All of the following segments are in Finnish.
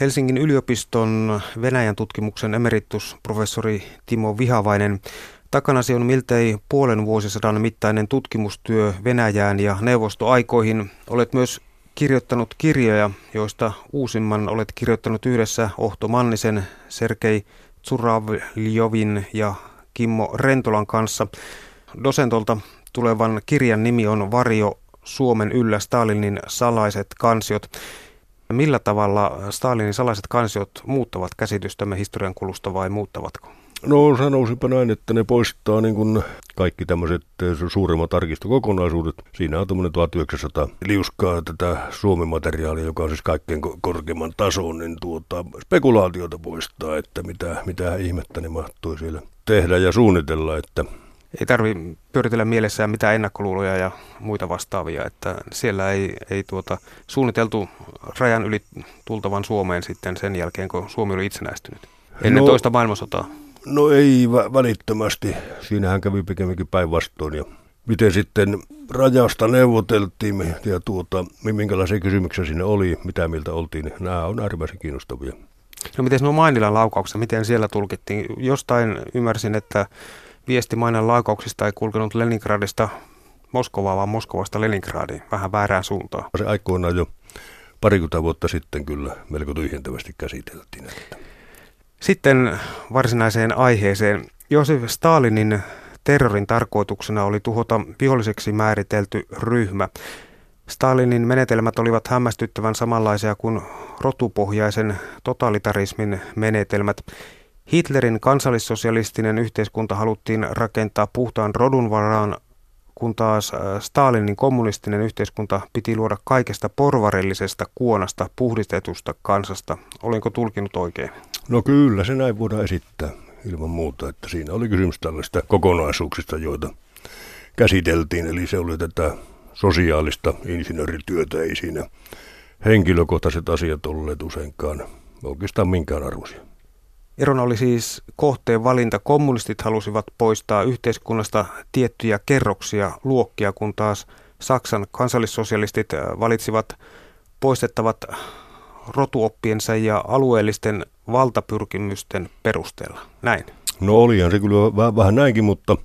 Helsingin yliopiston Venäjän tutkimuksen emeritusprofessori Timo Vihavainen. Takanasi on miltei puolen vuosisadan mittainen tutkimustyö Venäjään ja neuvostoaikoihin. Olet myös kirjoittanut kirjoja, joista uusimman olet kirjoittanut yhdessä Ohto Mannisen, Sergei Tsuravljovin ja Kimmo Rentolan kanssa. Dosentolta tulevan kirjan nimi on Varjo Suomen yllä Stalinin salaiset kansiot. Millä tavalla Stalinin salaiset kansiot muuttavat käsitystämme historian kulusta vai muuttavatko? No sanoisinpa näin, että ne poistaa niin kuin kaikki tämmöiset eh, suurimmat arkistokokonaisuudet. Siinä on tuommoinen 1900 liuskaa tätä Suomen materiaalia, joka on siis kaikkein korkeimman tason, niin tuota, spekulaatiota poistaa, että mitä, mitä ihmettä ne mahtui siellä tehdä ja suunnitella, että ei tarvi pyöritellä mielessään mitään ennakkoluuloja ja muita vastaavia, että siellä ei, ei tuota, suunniteltu rajan yli tultavan Suomeen sitten sen jälkeen, kun Suomi oli itsenäistynyt, ennen no, toista maailmansotaa. No ei vä- välittömästi, siinähän kävi pikemminkin päinvastoin ja miten sitten rajasta neuvoteltiin ja tuota, minkälaisia kysymyksiä sinne oli, mitä mieltä oltiin, niin nämä on äärimmäisen kiinnostavia. No miten nuo Mainilan laukaukset, miten siellä tulkittiin? Jostain ymmärsin, että viesti Mainan laukauksista ei kulkenut Leningradista Moskovaa, vaan Moskovasta Leningradiin, vähän väärään suuntaan. Se aikoinaan jo parikymmentä vuotta sitten kyllä melko tyhjentävästi käsiteltiin. Että. Sitten varsinaiseen aiheeseen. Josef Stalinin terrorin tarkoituksena oli tuhota viholliseksi määritelty ryhmä. Stalinin menetelmät olivat hämmästyttävän samanlaisia kuin rotupohjaisen totalitarismin menetelmät. Hitlerin kansallissosialistinen yhteiskunta haluttiin rakentaa puhtaan rodun varaan, kun taas äh, Stalinin kommunistinen yhteiskunta piti luoda kaikesta porvarillisesta kuonasta puhdistetusta kansasta. Olenko tulkinut oikein? No kyllä, se näin voidaan esittää ilman muuta, että siinä oli kysymys tällaista kokonaisuuksista, joita käsiteltiin, eli se oli tätä sosiaalista insinöörityötä, ei siinä henkilökohtaiset asiat olleet useinkaan oikeastaan minkään arvoisia. Erona oli siis kohteen valinta. Kommunistit halusivat poistaa yhteiskunnasta tiettyjä kerroksia, luokkia, kun taas Saksan kansallissosialistit valitsivat poistettavat rotuoppiensa ja alueellisten valtapyrkimysten perusteella. Näin. No olihan se kyllä vähän, vähän näinkin, mutta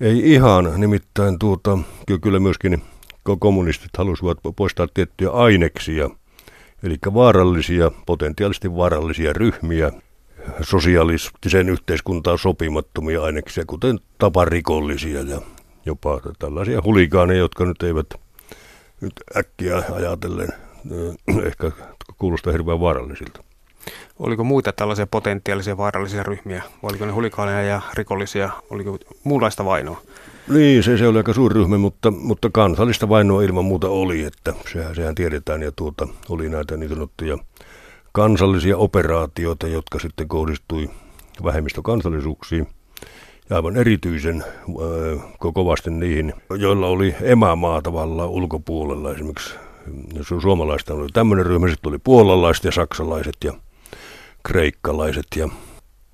ei ihan. Nimittäin tuota, kyllä myöskin kommunistit halusivat poistaa tiettyjä aineksia, eli vaarallisia, potentiaalisesti vaarallisia ryhmiä, sosialistisen yhteiskuntaan sopimattomia aineksia, kuten taparikollisia ja jopa tällaisia huligaaneja, jotka nyt eivät nyt äkkiä ajatellen ehkä kuulostaa hirveän vaarallisilta. Oliko muita tällaisia potentiaalisia vaarallisia ryhmiä? Oliko ne hulikaaneja ja rikollisia? Oliko muunlaista vainoa? Niin, se, se oli aika suuri ryhmä, mutta, mutta kansallista vainoa ilman muuta oli, että sehän, sehän tiedetään ja tuota, oli näitä niin sanottuja kansallisia operaatioita, jotka sitten kohdistui vähemmistökansallisuuksiin ja aivan erityisen äh, kovasti niihin, joilla oli emämaa tavallaan ulkopuolella. Esimerkiksi suomalaista oli tämmöinen ryhmä, sitten oli puolalaiset ja saksalaiset ja kreikkalaiset ja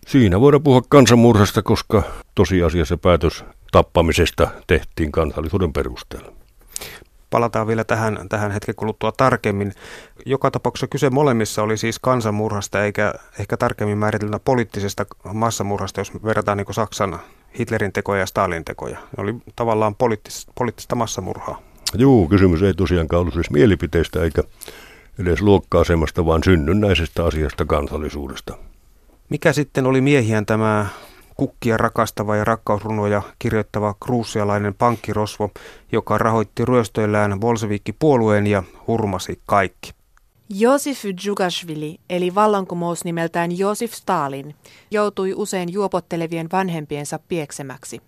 siinä voidaan puhua kansanmurhasta, koska tosiasiassa päätös tappamisesta tehtiin kansallisuuden perusteella. Palataan vielä tähän, tähän hetken kuluttua tarkemmin. Joka tapauksessa kyse molemmissa oli siis kansanmurhasta eikä ehkä tarkemmin määriteltynä poliittisesta massamurhasta, jos verrataan niin Saksan Hitlerin tekoja ja Stalin tekoja. Ne oli tavallaan poliittista, poliittista massamurhaa. Joo, kysymys ei tosiaankaan ollut siis mielipiteistä eikä edes luokka-asemasta, vaan synnynnäisestä asiasta kansallisuudesta. Mikä sitten oli miehiään tämä kukkia rakastava ja rakkausrunoja kirjoittava kruusialainen pankkirosvo, joka rahoitti ryöstöillään Bolshevikki-puolueen ja hurmasi kaikki. Josif Djugashvili, eli vallankumous nimeltään Josif Stalin, joutui usein juopottelevien vanhempiensa pieksemäksi.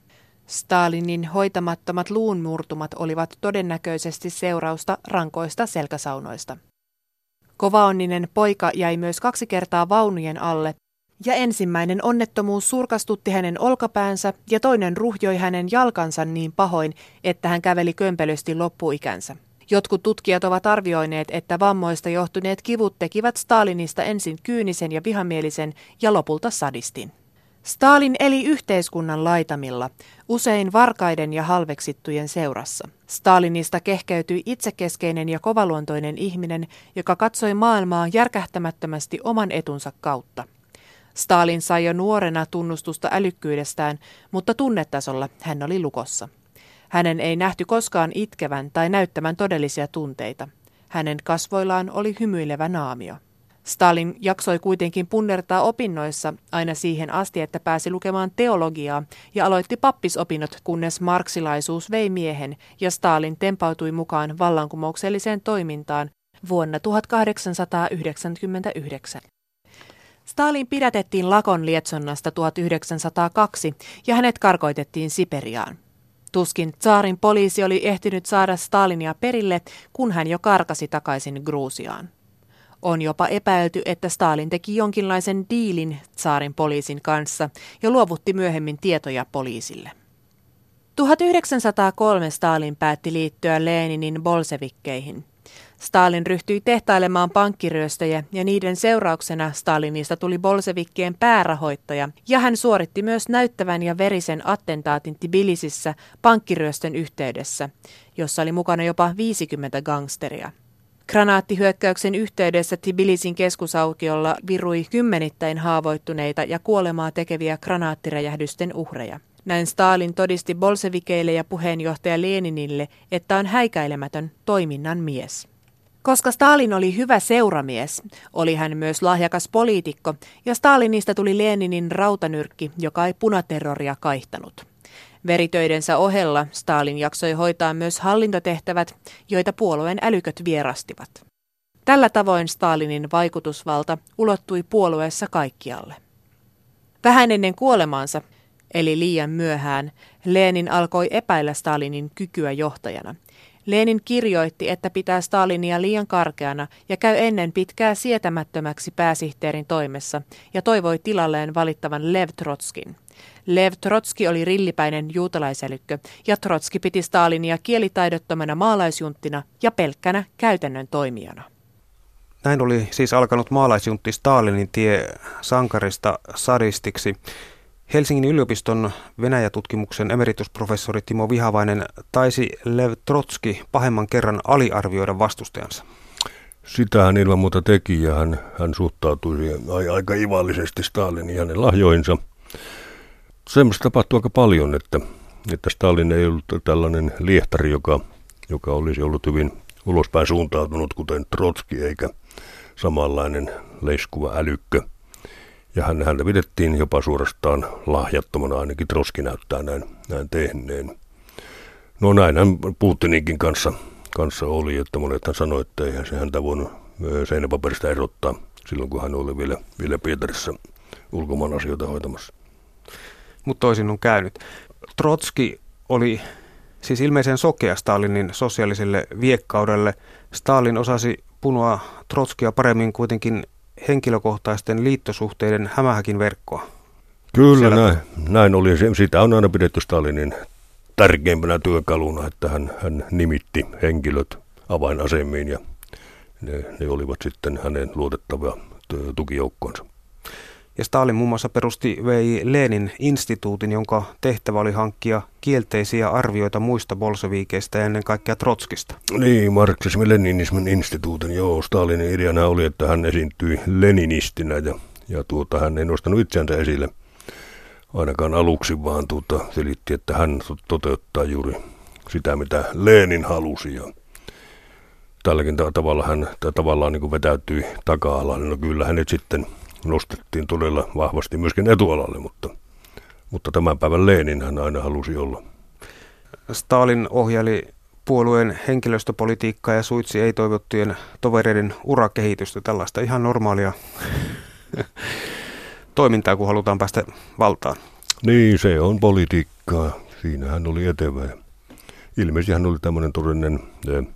Stalinin hoitamattomat luunmurtumat olivat todennäköisesti seurausta rankoista selkäsaunoista. Kovaonninen poika jäi myös kaksi kertaa vaunujen alle, ja ensimmäinen onnettomuus surkastutti hänen olkapäänsä ja toinen ruhjoi hänen jalkansa niin pahoin, että hän käveli kömpelösti loppuikänsä. Jotkut tutkijat ovat arvioineet, että vammoista johtuneet kivut tekivät Stalinista ensin kyynisen ja vihamielisen ja lopulta sadistin. Stalin eli yhteiskunnan laitamilla, usein varkaiden ja halveksittujen seurassa. Stalinista kehkeytyi itsekeskeinen ja kovaluontoinen ihminen, joka katsoi maailmaa järkähtämättömästi oman etunsa kautta. Stalin sai jo nuorena tunnustusta älykkyydestään, mutta tunnetasolla hän oli lukossa. Hänen ei nähty koskaan itkevän tai näyttämän todellisia tunteita. Hänen kasvoillaan oli hymyilevä naamio. Stalin jaksoi kuitenkin punnertaa opinnoissa aina siihen asti, että pääsi lukemaan teologiaa ja aloitti pappisopinnot, kunnes marksilaisuus vei miehen ja Stalin tempautui mukaan vallankumoukselliseen toimintaan vuonna 1899. Stalin pidätettiin lakon lietsonnasta 1902 ja hänet karkoitettiin Siperiaan. Tuskin tsaarin poliisi oli ehtinyt saada Stalinia perille, kun hän jo karkasi takaisin Gruusiaan. On jopa epäilty, että Stalin teki jonkinlaisen diilin tsaarin poliisin kanssa ja luovutti myöhemmin tietoja poliisille. 1903 Stalin päätti liittyä Leninin bolsevikkeihin. Stalin ryhtyi tehtailemaan pankkiryöstöjä ja niiden seurauksena Stalinista tuli bolsevikkien päärahoittaja ja hän suoritti myös näyttävän ja verisen attentaatin Tbilisissä pankkiryöstön yhteydessä, jossa oli mukana jopa 50 gangsteria. Granaattihyökkäyksen yhteydessä Tbilisin keskusaukiolla virui kymmenittäin haavoittuneita ja kuolemaa tekeviä granaattiräjähdysten uhreja. Näin Stalin todisti bolsevikeille ja puheenjohtaja Leninille, että on häikäilemätön toiminnan mies. Koska Stalin oli hyvä seuramies, oli hän myös lahjakas poliitikko, ja Stalinista tuli Leninin rautanyrkki, joka ei punaterroria kaihtanut. Veritöidensä ohella Stalin jaksoi hoitaa myös hallintotehtävät, joita puolueen älyköt vierastivat. Tällä tavoin Stalinin vaikutusvalta ulottui puolueessa kaikkialle. Vähän ennen kuolemaansa, eli liian myöhään, Lenin alkoi epäillä Stalinin kykyä johtajana. Lenin kirjoitti, että pitää Stalinia liian karkeana ja käy ennen pitkää sietämättömäksi pääsihteerin toimessa ja toivoi tilalleen valittavan Lev Trotskin. Lev Trotski oli rillipäinen juutalaisälykkö ja Trotski piti Stalinia kielitaidottomana maalaisjunttina ja pelkkänä käytännön toimijana. Näin oli siis alkanut maalaisjuntti Stalinin tie sankarista sadistiksi. Helsingin yliopiston Venäjätutkimuksen emeritusprofessori Timo Vihavainen taisi Lev Trotski pahemman kerran aliarvioida vastustajansa. Sitä hän ilman muuta teki ja hän, hän suhtautui aika ivallisesti Stalinin ja hänen lahjoinsa – semmoista tapahtui aika paljon, että, että Stalin ei ollut tällainen liehtari, joka, joka olisi ollut hyvin ulospäin suuntautunut, kuten Trotski, eikä samanlainen leiskuva älykkö. Ja hän, häntä pidettiin jopa suorastaan lahjattomana, ainakin Trotski näyttää näin, näin tehneen. No näin hän Putininkin kanssa, kanssa oli, että monet hän sanoi, että eihän se häntä voinut seinäpaperista erottaa silloin, kun hän oli vielä, vielä Pietarissa ulkomaan asioita hoitamassa mutta toisin on käynyt. Trotski oli siis ilmeisen sokea Stalinin sosiaaliselle viekkaudelle. Stalin osasi punoa Trotskia paremmin kuitenkin henkilökohtaisten liittosuhteiden hämähäkin verkkoa. Kyllä, näin, näin oli. Sitä on aina pidetty Stalinin tärkeimpänä työkaluna, että hän, hän nimitti henkilöt avainasemiin ja ne, ne olivat sitten hänen luotettavia tukijoukkonsa. Ja Stalin muun muassa perusti vei Lenin instituutin, jonka tehtävä oli hankkia kielteisiä arvioita muista bolseviikeista ja ennen kaikkea Trotskista. Niin, marksismin leninismin instituutin, joo. Stalinin ideana oli, että hän esiintyi leninistinä ja, ja tuota, hän ei nostanut itseänsä esille ainakaan aluksi, vaan tuota, selitti, että hän toteuttaa juuri sitä, mitä Lenin halusi. Ja tälläkin tavalla hän tavallaan niin vetäytyi taka-alalle. No kyllä hänet sitten nostettiin todella vahvasti myöskin etualalle, mutta, mutta tämän päivän Lenin hän aina halusi olla. Stalin ohjaili puolueen henkilöstöpolitiikkaa ja suitsi ei-toivottujen tovereiden urakehitystä, tällaista ihan normaalia toimintaa, kun halutaan päästä valtaan. Niin, se on politiikkaa. Siinä hän oli etevä. Ilmeisesti hän oli tämmöinen todellinen eh,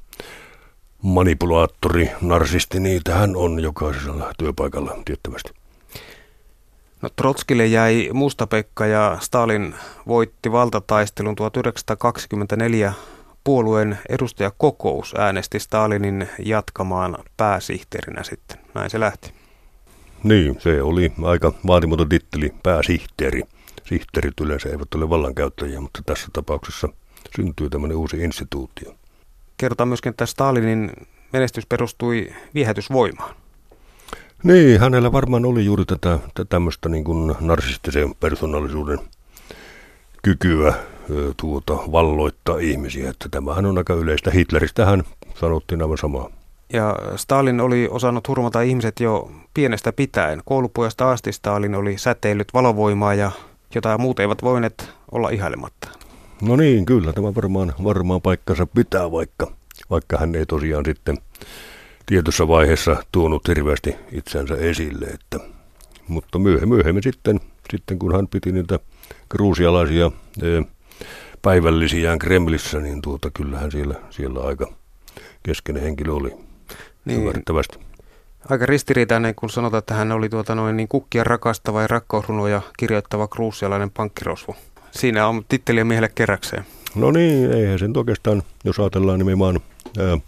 manipulaattori, narsisti, niitä hän on jokaisella työpaikalla tiettävästi. No, Trotskille jäi Mustapekka ja Stalin voitti valtataistelun 1924 puolueen edustajakokous äänesti Stalinin jatkamaan pääsihteerinä sitten. Näin se lähti. Niin, se oli aika vaatimaton titteli, pääsihteeri. Sihteerit yleensä eivät ole vallankäyttäjiä, mutta tässä tapauksessa syntyy tämmöinen uusi instituutio. Kerrotaan myöskin, että Stalinin menestys perustui viehätysvoimaan. Niin, hänellä varmaan oli juuri tätä, tämmöistä niin kuin narsistisen persoonallisuuden kykyä tuota, valloittaa ihmisiä. Että tämähän on aika yleistä. Hitleristähän sanottiin aivan samaa. Ja Stalin oli osannut hurmata ihmiset jo pienestä pitäen. Koulupojasta asti Stalin oli säteillyt valovoimaa ja jotain muuta eivät voineet olla ihailematta. No niin, kyllä tämä varmaan, varmaan paikkansa pitää, vaikka, vaikka hän ei tosiaan sitten tietyssä vaiheessa tuonut hirveästi itsensä esille. Että, mutta myöhemmin, myöhemmin sitten, sitten, kun hän piti niitä kruusialaisia e, päivällisiään Kremlissä, niin tuota, kyllähän siellä, siellä aika keskeinen henkilö oli niin, ymmärrettävästi. Aika ristiriitainen, kun sanotaan, että hän oli tuota noin niin kukkia rakastava ja rakkausrunoja kirjoittava kruusialainen pankkirosvu. Siinä on titteliä miehelle keräkseen. No niin, eihän sen oikeastaan, jos ajatellaan nimenomaan ää,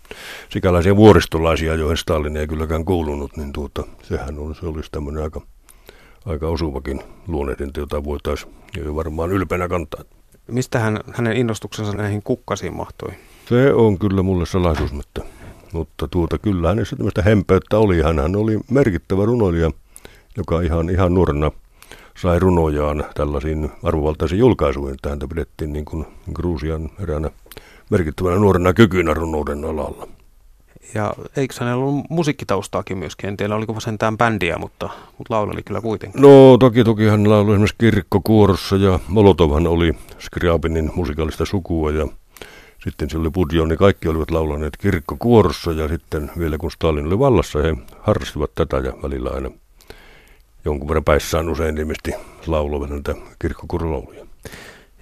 sikäläisiä vuoristolaisia, joihin Stalin ei kylläkään kuulunut, niin tuota, sehän on, se olisi tämmöinen aika, aika osuvakin luonnehdinta, jota voitaisiin varmaan ylpeänä kantaa. Mistä hän, hänen innostuksensa näihin kukkasiin mahtui? Se on kyllä mulle salaisuus, mutta, mutta tuota, kyllä hänessä tämmöistä hempeyttä oli. Hän oli merkittävä runoilija, joka ihan, ihan nuorena sai runojaan tällaisiin arvovaltaisiin julkaisuihin, että häntä pidettiin niin kuin Gruusian eräänä merkittävänä nuorena kykynä runouden alalla. Ja eikö hänellä ollut musiikkitaustaakin myöskin? En tiedä, oliko sentään bändiä, mutta, mutta lauleli kyllä kuitenkin. No toki toki hän lauloi esimerkiksi kirkkokuorossa ja Molotovhan oli Skriabinin musikaalista sukua ja sitten siellä oli Budjon, niin kaikki olivat laulaneet kirkkokuorossa ja sitten vielä kun Stalin oli vallassa, he harrastivat tätä ja välillä aina jonkun verran päissään usein ilmeisesti lauloivat näitä kirkkokuorolauluja.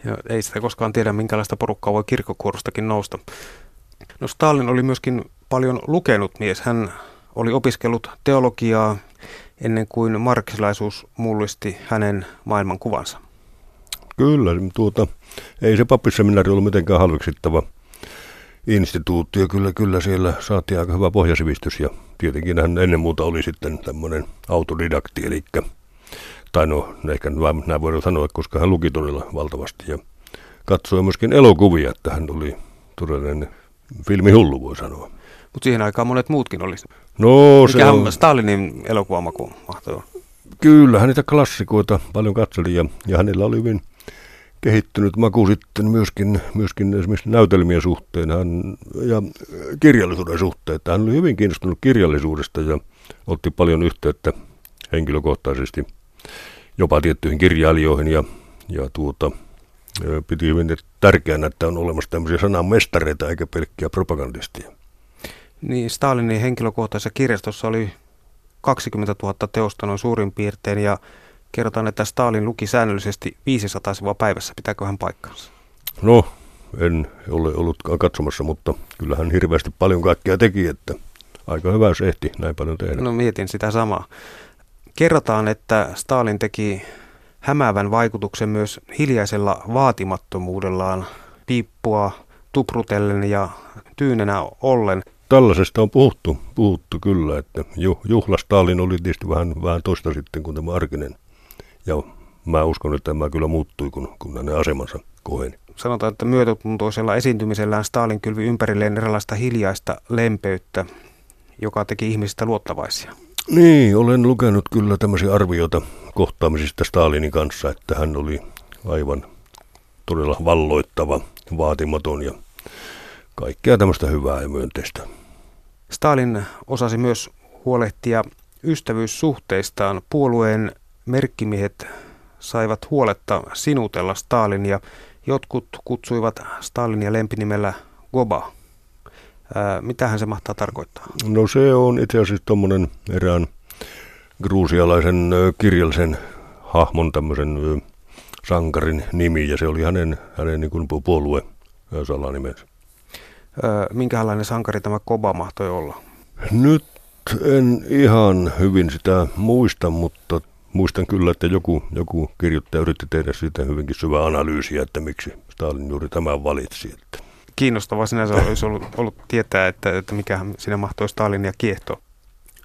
Ja ei sitä koskaan tiedä, minkälaista porukkaa voi kirkkokuorostakin nousta. No Stalin oli myöskin paljon lukenut mies. Hän oli opiskellut teologiaa ennen kuin marksilaisuus mullisti hänen maailmankuvansa. Kyllä, tuota, ei se pappisseminaari ollut mitenkään halveksittava instituutio. Kyllä, kyllä siellä saatiin aika hyvä pohjasivistys ja tietenkin hän ennen muuta oli sitten tämmöinen autodidakti, eli tai no ehkä näin voidaan sanoa, koska hän luki todella valtavasti ja katsoi myöskin elokuvia, että hän oli todellinen filmihullu voi sanoa. Mutta siihen aikaan monet muutkin oli. No se on... Stalinin elokuvamaku mahtoi Kyllä, hän niitä klassikoita paljon katseli ja, ja hänellä oli hyvin kehittynyt maku sitten myöskin, myöskin esimerkiksi näytelmien suhteen hän, ja kirjallisuuden suhteen. Hän oli hyvin kiinnostunut kirjallisuudesta ja otti paljon yhteyttä henkilökohtaisesti jopa tiettyihin kirjailijoihin ja, ja tuota, piti hyvin tärkeänä, että on olemassa tämmöisiä sananmestareita eikä pelkkiä propagandistia. Niin, Stalinin henkilökohtaisessa kirjastossa oli 20 000 teosta noin suurin piirtein ja kerrotaan, että Stalin luki säännöllisesti 500 sivua päivässä. Pitääkö hän paikkansa? No, en ole ollut katsomassa, mutta kyllähän hirveästi paljon kaikkea teki, että aika hyvä, jos ehti näin paljon tehdä. No mietin sitä samaa. Kerrotaan, että Stalin teki hämäävän vaikutuksen myös hiljaisella vaatimattomuudellaan piippua tuprutellen ja tyynenä ollen. Tällaisesta on puhuttu, puhuttu kyllä, että juhla Stalin oli tietysti vähän, vähän toista sitten kuin tämä arkinen ja mä uskon, että tämä kyllä muuttui, kun, kun hänen asemansa koheni. Sanotaan, että myötätuntoisella esiintymisellään Stalin kylvi ympärilleen erilaista hiljaista lempeyttä, joka teki ihmisistä luottavaisia. Niin, olen lukenut kyllä tämmöisiä arvioita kohtaamisista Stalinin kanssa, että hän oli aivan todella valloittava, vaatimaton ja kaikkea tämmöistä hyvää ja myönteistä. Stalin osasi myös huolehtia ystävyyssuhteistaan. Puolueen merkkimiehet saivat huoletta sinutella Stalin ja jotkut kutsuivat Stalinia lempinimellä Goba. Ää, mitähän se mahtaa tarkoittaa? No se on itse asiassa tuommoinen erään gruusialaisen kirjallisen hahmon tämmöisen sankarin nimi ja se oli hänen, hänen niin kuin puolue salanimensä. minkälainen sankari tämä Koba mahtoi olla? Nyt en ihan hyvin sitä muista, mutta muistan kyllä, että joku, joku kirjoittaja yritti tehdä siitä hyvinkin syvää analyysiä, että miksi Stalin juuri tämän valitsi. Että. Kiinnostavaa sinänsä olisi ollut, ollut tietää, että, että mikä siinä mahtoi Stalinia kiehtoa.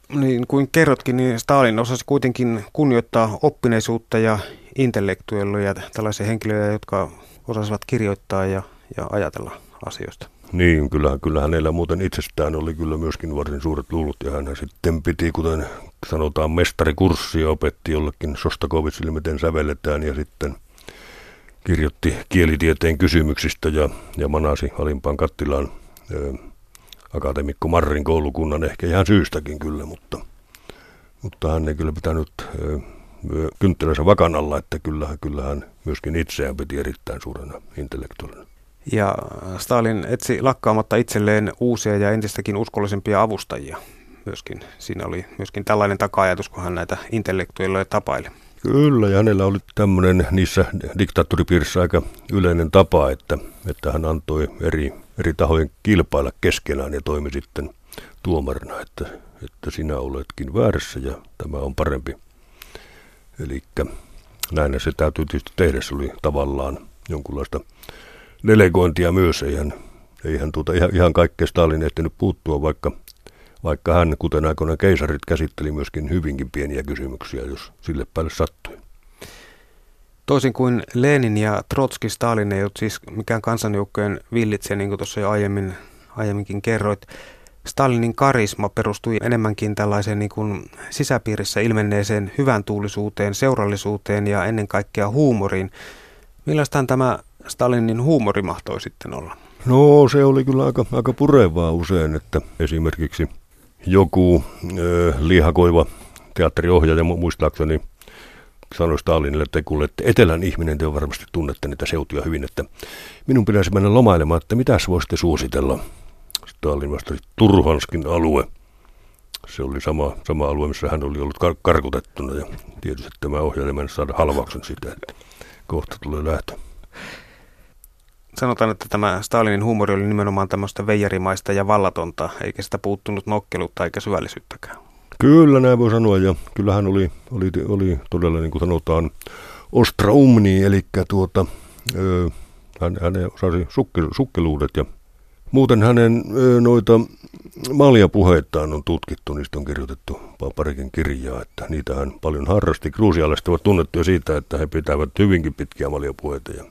Niin kuin kerrotkin, niin Stalin osasi kuitenkin kunnioittaa oppineisuutta ja intellektuelloja, tällaisia henkilöitä, jotka osasivat kirjoittaa ja, ja ajatella asioista. Niin, kyllähän, kyllä hänellä muuten itsestään oli kyllä myöskin varsin suuret luulut ja hän sitten piti, kuten sanotaan, mestarikurssia opetti jollekin Sostakovitsille, miten sävelletään ja sitten kirjoitti kielitieteen kysymyksistä ja, ja manasi alimpaan kattilaan ö, akatemikko Marrin koulukunnan ehkä ihan syystäkin kyllä, mutta, mutta hän ei kyllä pitänyt ö, kynttilänsä vakan alla, että kyllähän, kyllähän myöskin itseään piti erittäin suurena intellektuaalina. Ja Stalin etsi lakkaamatta itselleen uusia ja entistäkin uskollisempia avustajia. Myöskin, siinä oli myöskin tällainen taka-ajatus, kun hän näitä intellektuelleja tapaili. Kyllä, ja hänellä oli tämmöinen niissä diktaattoripiirissä aika yleinen tapa, että, että hän antoi eri, eri tahojen kilpailla keskenään ja toimi sitten tuomarina, että, että sinä oletkin väärässä ja tämä on parempi. Eli näin se täytyy tietysti tehdä, se oli tavallaan jonkunlaista delegointia myös. Eihän, eihän tuota ihan, ihan kaikkea Stalin ehtinyt puuttua, vaikka, vaikka hän, kuten aikoinaan keisarit, käsitteli myöskin hyvinkin pieniä kysymyksiä, jos sille päälle sattui. Toisin kuin Lenin ja Trotski, Stalin ei ollut siis mikään kansanjoukkojen villitsejä, niin kuin tuossa jo aiemmin, aiemminkin kerroit. Stalinin karisma perustui enemmänkin tällaiseen niin kuin sisäpiirissä ilmenneeseen hyvän tuulisuuteen, seurallisuuteen ja ennen kaikkea huumoriin. Millaista tämä Stalinin huumori mahtoi sitten olla? No se oli kyllä aika, aika purevaa usein, että esimerkiksi joku ö, lihakoiva teatteriohjaaja muistaakseni sanoi Stalinille, että kuule, että etelän ihminen, te varmasti tunnette niitä seutuja hyvin, että minun pitäisi mennä lomailemaan, että mitäs voisitte suositella. Stalin vastasi Turhanskin alue. Se oli sama, sama alue, missä hän oli ollut kar- karkutettuna ja tietysti tämä ohjaaja saada halvauksen sitä, että kohta tulee lähtö sanotaan, että tämä Stalinin huumori oli nimenomaan tämmöistä veijarimaista ja vallatonta, eikä sitä puuttunut nokkeluutta eikä syvällisyyttäkään. Kyllä näin voi sanoa, ja kyllähän oli, oli, oli todella niin kuin sanotaan ostraumni, eli tuota, ö, hän, hän osasi sukke, sukkeluudet ja muuten hänen noita maljapuheitaan on tutkittu, niistä on kirjoitettu parikin kirjaa, että niitä hän paljon harrasti. Kruusialaiset ovat tunnettuja siitä, että he pitävät hyvinkin pitkiä maljapuheita ja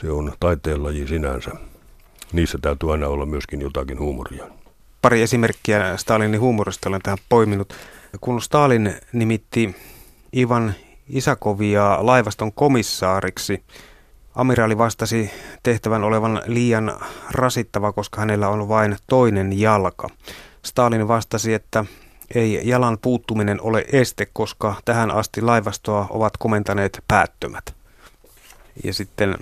se on taiteenlaji sinänsä. Niissä täytyy aina olla myöskin jotakin huumoria. Pari esimerkkiä Stalinin huumorista olen tähän poiminut. Kun Stalin nimitti Ivan Isakovia laivaston komissaariksi, amiraali vastasi tehtävän olevan liian rasittava, koska hänellä on vain toinen jalka. Stalin vastasi, että ei jalan puuttuminen ole este, koska tähän asti laivastoa ovat komentaneet päättömät. Ja sitten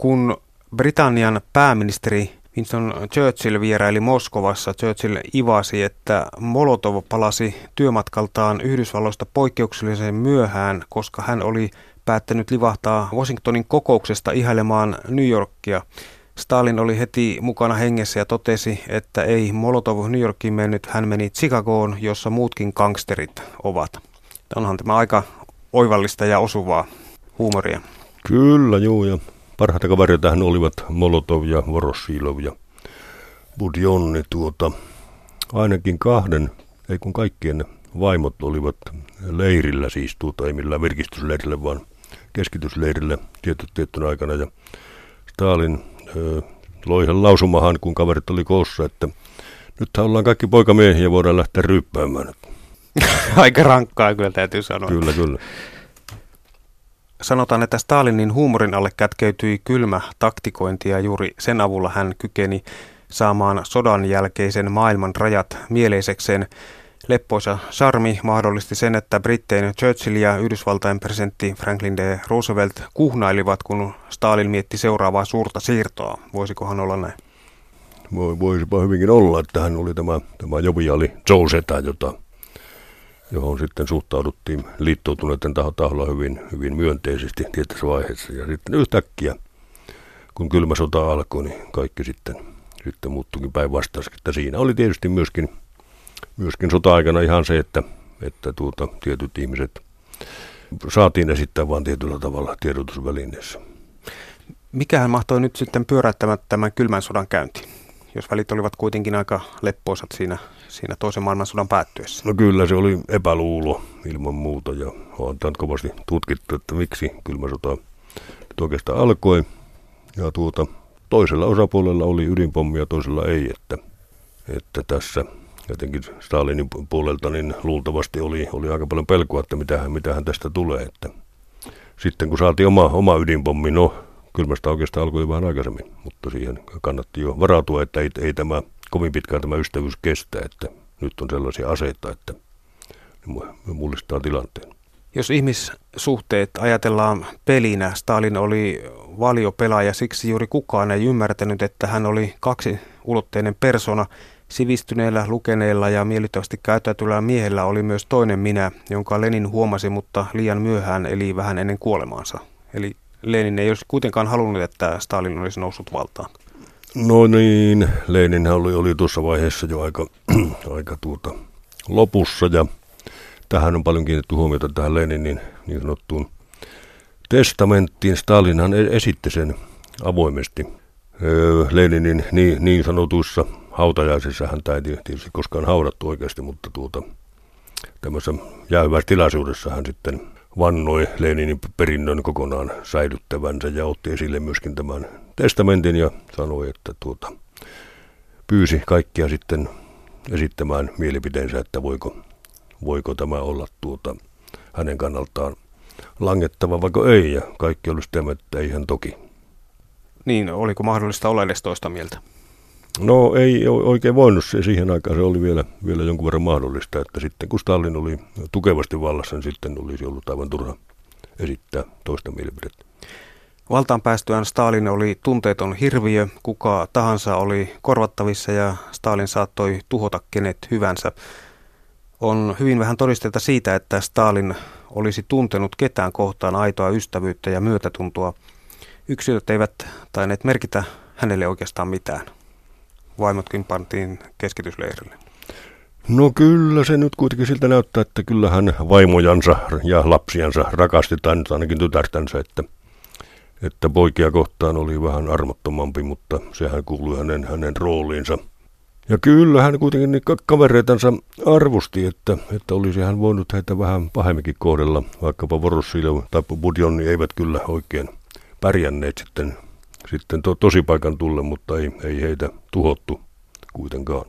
kun Britannian pääministeri Winston Churchill vieraili Moskovassa, Churchill ivasi, että Molotov palasi työmatkaltaan Yhdysvalloista poikkeuksellisen myöhään, koska hän oli päättänyt livahtaa Washingtonin kokouksesta ihailemaan New Yorkia. Stalin oli heti mukana hengessä ja totesi, että ei Molotov New Yorkiin mennyt, hän meni Chicagoon, jossa muutkin gangsterit ovat. Onhan tämä aika oivallista ja osuvaa huumoria. Kyllä, juu, ja Parhaita kavereita hän olivat Molotov ja Vorosilov ja Budjonni tuota, ainakin kahden, ei kun kaikkien vaimot olivat leirillä siis tuota, ei millään virkistysleirillä, vaan keskitysleirillä tiettynä aikana. Ja Stalin ö, loi lausumahan, kun kaverit oli koossa, että nythän ollaan kaikki poikamiehiä ja voidaan lähteä ryppäämään. Aika rankkaa kyllä täytyy sanoa. Kyllä, kyllä. Sanotaan, että Stalinin huumorin alle kätkeytyi kylmä taktikointi ja juuri sen avulla hän kykeni saamaan sodan jälkeisen maailman rajat mieleisekseen. Leppoisa charmi mahdollisti sen, että Brittein Churchill ja Yhdysvaltain presidentti Franklin D. Roosevelt kuhnailivat, kun Stalin mietti seuraavaa suurta siirtoa. Voisikohan olla näin? Voi, voisipa hyvinkin olla, että hän oli tämä, tämä joviali Joe jota johon sitten suhtauduttiin liittoutuneiden taholla hyvin, hyvin myönteisesti tietyssä vaiheessa. Ja sitten yhtäkkiä, kun kylmä sota alkoi, niin kaikki sitten, sitten muuttuikin päinvastaiseksi. Että siinä oli tietysti myöskin, myöskin sota-aikana ihan se, että, että tuota, tietyt ihmiset saatiin esittää vain tietyllä tavalla tiedotusvälineessä. Mikähän mahtoi nyt sitten pyöräyttämään tämän kylmän sodan käyntiin? Jos välit olivat kuitenkin aika leppoisat siinä siinä toisen maailmansodan päättyessä? No kyllä se oli epäluulo ilman muuta ja on tämän kovasti tutkittu, että miksi kylmä sota oikeastaan alkoi. Ja tuota, toisella osapuolella oli ydinpommi ja toisella ei, että, että tässä jotenkin Stalinin puolelta niin luultavasti oli, oli aika paljon pelkoa, että mitähän, mitähän tästä tulee. Että sitten kun saatiin oma, oma ydinpommi, no kylmästä oikeastaan alkoi vähän aikaisemmin, mutta siihen kannatti jo varautua, että ei, ei tämä kovin pitkään tämä ystävyys kestä, että nyt on sellaisia aseita, että ne mullistaa tilanteen. Jos ihmissuhteet ajatellaan pelinä, Stalin oli valiopelaaja, siksi juuri kukaan ei ymmärtänyt, että hän oli kaksi ulotteinen persona. Sivistyneellä, lukeneella ja miellyttävästi käyttäytyvällä miehellä oli myös toinen minä, jonka Lenin huomasi, mutta liian myöhään, eli vähän ennen kuolemaansa. Eli Lenin ei olisi kuitenkaan halunnut, että Stalin olisi noussut valtaan. No niin, Lenin oli, oli tuossa vaiheessa jo aika, aika tuota, lopussa ja tähän on paljon kiinnitetty huomiota tähän Leninin niin sanottuun testamenttiin. Stalinhan e- esitti sen avoimesti. Leninin niin, niin sanotuissa hautajaisissa hän ei tietysti koskaan haudattu oikeasti, mutta tuota, tämmöisessä jäähyvässä tilaisuudessa hän sitten vannoi Leninin perinnön kokonaan säilyttävänsä ja otti esille myöskin tämän testamentin ja sanoi, että tuota, pyysi kaikkia sitten esittämään mielipiteensä, että voiko, voiko tämä olla tuota, hänen kannaltaan langettava, vaikka ei, ja kaikki olisi sitä, että ei hän toki. Niin, oliko mahdollista olla edes toista mieltä? No ei oikein voinut se. Siihen aikaan se oli vielä, vielä jonkun verran mahdollista, että sitten kun Stalin oli tukevasti vallassa, niin sitten olisi ollut aivan turha esittää toista mielipidettä. Valtaan päästyään Stalin oli tunteeton hirviö, kuka tahansa oli korvattavissa ja Stalin saattoi tuhota kenet hyvänsä. On hyvin vähän todisteita siitä, että Stalin olisi tuntenut ketään kohtaan aitoa ystävyyttä ja myötätuntoa. Yksilöt eivät tainneet merkitä hänelle oikeastaan mitään vaimotkin pantiin keskitysleirille? No kyllä se nyt kuitenkin siltä näyttää, että kyllähän vaimojansa ja lapsiansa rakasti, tai nyt ainakin tytärtänsä, että, että poikia kohtaan oli vähän armottomampi, mutta sehän kuului hänen, hänen rooliinsa. Ja kyllä hän kuitenkin niin kavereitansa arvosti, että, että olisi hän voinut heitä vähän pahemminkin kohdella, vaikkapa Vorossilov tai Budjonni eivät kyllä oikein pärjänneet sitten sitten to, tosipaikan tulle, mutta ei, ei heitä tuhottu kuitenkaan.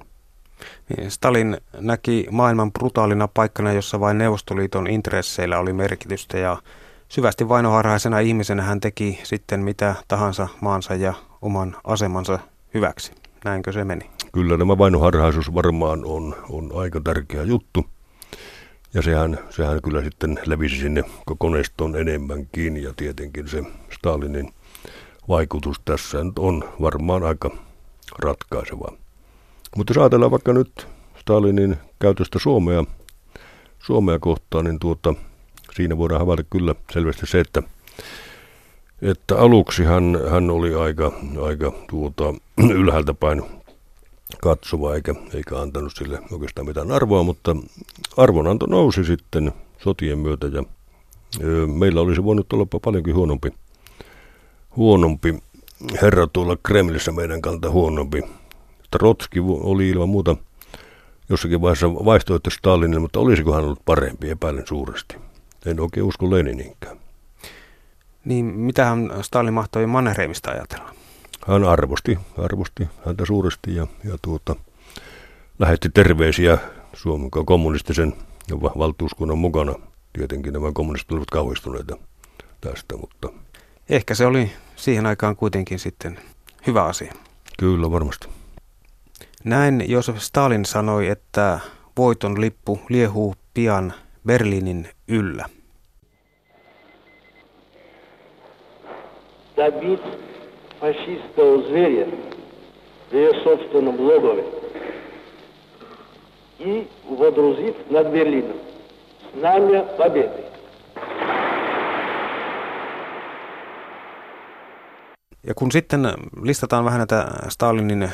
Niin, Stalin näki maailman brutaalina paikkana, jossa vain Neuvostoliiton intresseillä oli merkitystä ja syvästi vainoharhaisena ihmisenä hän teki sitten mitä tahansa maansa ja oman asemansa hyväksi. Näinkö se meni? Kyllä tämä vainoharhaisuus varmaan on, on aika tärkeä juttu. Ja sehän, sehän kyllä sitten levisi sinne koneistoon enemmänkin ja tietenkin se Stalinin vaikutus tässä on varmaan aika ratkaiseva. Mutta jos ajatellaan vaikka nyt Stalinin käytöstä Suomea, Suomea kohtaan, niin tuota, siinä voidaan havaita kyllä selvästi se, että, että aluksi hän, hän oli aika, aika tuota, ylhäältä päin katsova eikä, eikä antanut sille oikeastaan mitään arvoa, mutta arvonanto nousi sitten sotien myötä ja ö, meillä olisi voinut olla paljonkin huonompi huonompi herra tuolla Kremlissä meidän kanta huonompi. Trotski oli ilman muuta jossakin vaiheessa vaihtoehto Stalinille, mutta olisiko hän ollut parempi, epäilen suuresti. En oikein usko Lenininkään. Niin mitähän Stalin mahtoi Mannerheimista ajatella? Hän arvosti, arvosti häntä suuresti ja, ja tuota, lähetti terveisiä Suomen kommunistisen valtuuskunnan mukana. Tietenkin nämä kommunistit olivat kauhistuneita tästä, mutta ehkä se oli siihen aikaan kuitenkin sitten hyvä asia. Kyllä, varmasti. Näin Josef Stalin sanoi, että voiton lippu liehuu pian Berliinin yllä. Добить фашистского зверя в ее собственном логове и водрузить над Берлином знамя победы. Ja kun sitten listataan vähän näitä Stalinin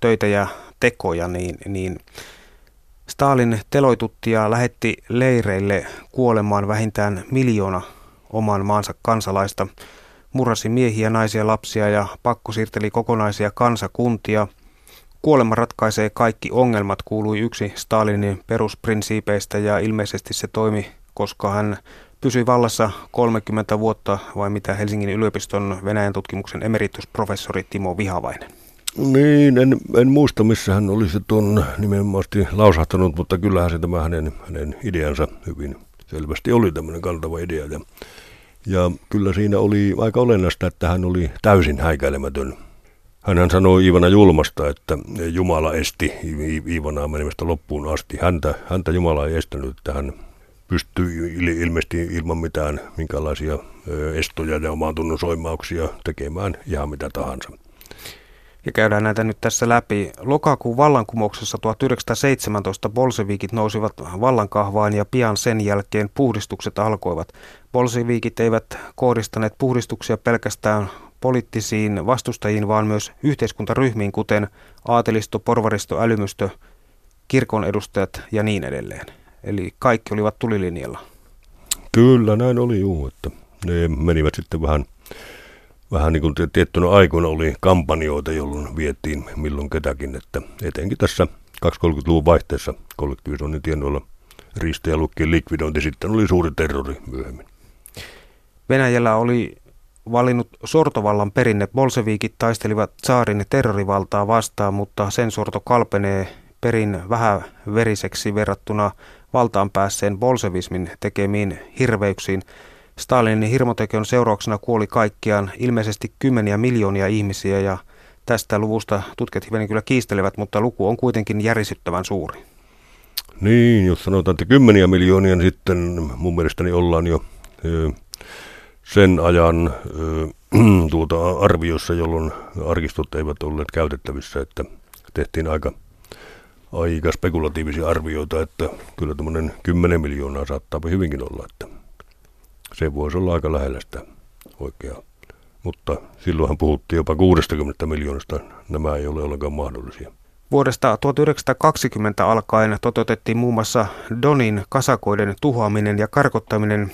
töitä ja tekoja, niin, niin Stalin teloitutti ja lähetti leireille kuolemaan vähintään miljoona oman maansa kansalaista, murrasi miehiä, naisia, lapsia ja pakkosiirteli kokonaisia kansakuntia. kuolema ratkaisee kaikki ongelmat kuului yksi Stalinin perusprinsiipeistä ja ilmeisesti se toimi, koska hän pysyi vallassa 30 vuotta vai mitä Helsingin yliopiston Venäjän tutkimuksen emeritusprofessori Timo Vihavainen. Niin, en, en muista missä hän olisi tuon nimenomaan lausahtanut, mutta kyllähän se tämä hänen, hänen ideansa hyvin selvästi oli tämmöinen kantava idea. Ja, ja kyllä siinä oli aika olennaista, että hän oli täysin häikäilemätön. Hän sanoi Iivana julmasta, että Jumala esti Iivanaa menemästä loppuun asti. Häntä, häntä Jumala ei estänyt, että hän pystyi ilmeisesti ilman mitään minkälaisia estoja ja omaan tunnon soimauksia tekemään ihan mitä tahansa ja käydään näitä nyt tässä läpi. Lokakuun vallankumouksessa 1917 bolsevikit nousivat vallankahvaan ja pian sen jälkeen puhdistukset alkoivat. Bolsevikit eivät kohdistaneet puhdistuksia pelkästään poliittisiin vastustajiin, vaan myös yhteiskuntaryhmiin, kuten aatelisto, porvaristo, älymystö, kirkon edustajat ja niin edelleen. Eli kaikki olivat tulilinjalla. Kyllä, näin oli juu, että ne menivät sitten vähän – vähän niin kuin tiettynä aikoina oli kampanjoita, jolloin viettiin milloin ketäkin, että etenkin tässä 230-luvun vaihteessa kollektivisoinnin tienoilla riistä ja lukkien likvidointi sitten oli suuri terrori myöhemmin. Venäjällä oli valinnut sortovallan perinne. Bolseviikit taistelivat saarin terrorivaltaa vastaan, mutta sen sorto kalpenee perin vähän veriseksi verrattuna valtaan päässeen bolsevismin tekemiin hirveyksiin. Stalinin hirmotekion seurauksena kuoli kaikkiaan ilmeisesti kymmeniä miljoonia ihmisiä ja tästä luvusta tutkijat hivenen kyllä kiistelevät, mutta luku on kuitenkin järisyttävän suuri. Niin, jos sanotaan, että kymmeniä miljoonia, niin sitten mun mielestäni ollaan jo sen ajan tuota arviossa, jolloin arkistot eivät olleet käytettävissä, että tehtiin aika, aika spekulatiivisia arvioita, että kyllä tämmöinen 10 miljoonaa saattaa hyvinkin olla, että se voisi olla aika lähellä sitä oikeaa. Mutta silloinhan puhuttiin jopa 60 miljoonasta. Nämä ei ole ollenkaan mahdollisia. Vuodesta 1920 alkaen toteutettiin muun muassa Donin kasakoiden tuhoaminen ja karkottaminen,